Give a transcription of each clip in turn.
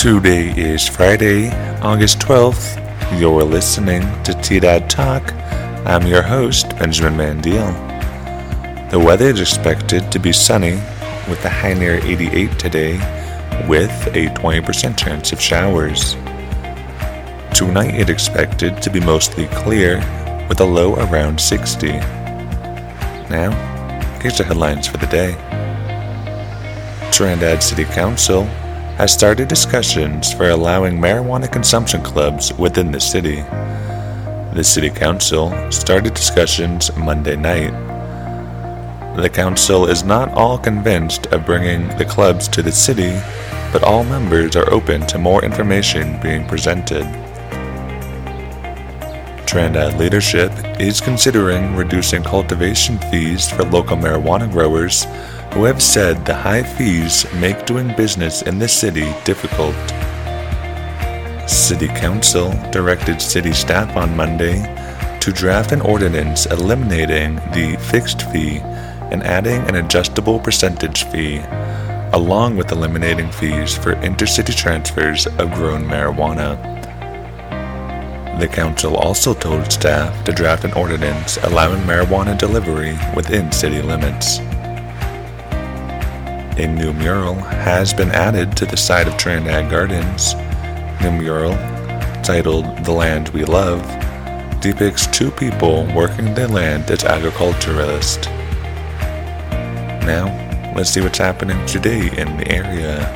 Today is Friday, August 12th. You're listening to TDAD Talk. I'm your host, Benjamin Mandiel. The weather is expected to be sunny with a high near 88 today with a 20% chance of showers. Tonight it's expected to be mostly clear with a low around 60. Now, here's the headlines for the day. Trinidad City Council has started discussions for allowing marijuana consumption clubs within the city. The City Council started discussions Monday night. The Council is not all convinced of bringing the clubs to the city, but all members are open to more information being presented. Trinidad leadership is considering reducing cultivation fees for local marijuana growers who have said the high fees make doing business in the city difficult. City Council directed city staff on Monday to draft an ordinance eliminating the fixed fee and adding an adjustable percentage fee, along with eliminating fees for intercity transfers of grown marijuana. The council also told staff to draft an ordinance allowing marijuana delivery within city limits. A new mural has been added to the side of Trinidad Gardens. The mural, titled The Land We Love, depicts two people working their land as agriculturists. Now, let's see what's happening today in the area.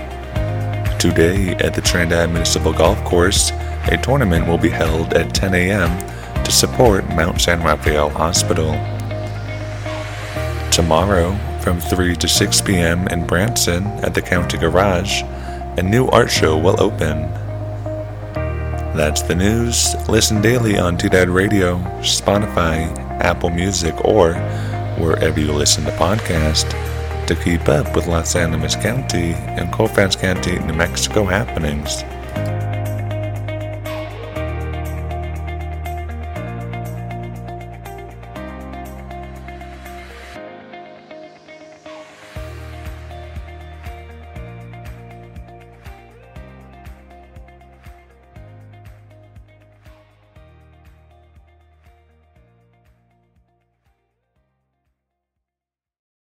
Today at the Trinidad Municipal Golf Course, a tournament will be held at 10 a.m. to support Mount San Rafael Hospital. Tomorrow, from 3 to 6 p.m. in Branson at the County Garage, a new art show will open. That's the news. Listen daily on TDAD Radio, Spotify, Apple Music, or wherever you listen to podcasts to keep up with Las Animas County and Colfax County, New Mexico happenings.